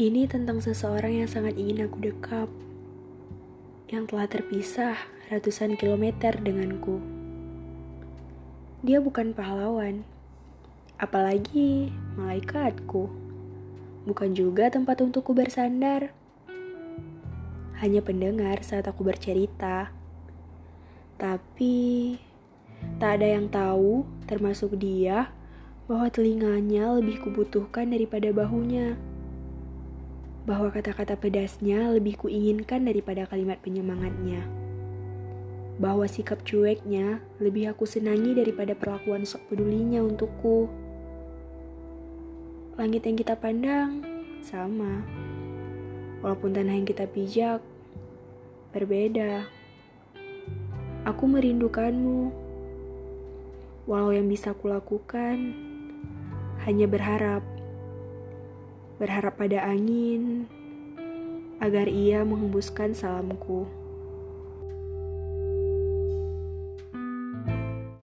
Ini tentang seseorang yang sangat ingin aku dekap, yang telah terpisah ratusan kilometer denganku. Dia bukan pahlawan, apalagi malaikatku. Bukan juga tempat untukku bersandar. Hanya pendengar saat aku bercerita. Tapi tak ada yang tahu, termasuk dia, bahwa telinganya lebih kubutuhkan daripada bahunya bahwa kata-kata pedasnya lebih kuinginkan daripada kalimat penyemangatnya. Bahwa sikap cueknya lebih aku senangi daripada perlakuan sok pedulinya untukku. Langit yang kita pandang sama. Walaupun tanah yang kita pijak berbeda. Aku merindukanmu. Walau yang bisa kulakukan hanya berharap berharap pada angin agar ia menghembuskan salamku.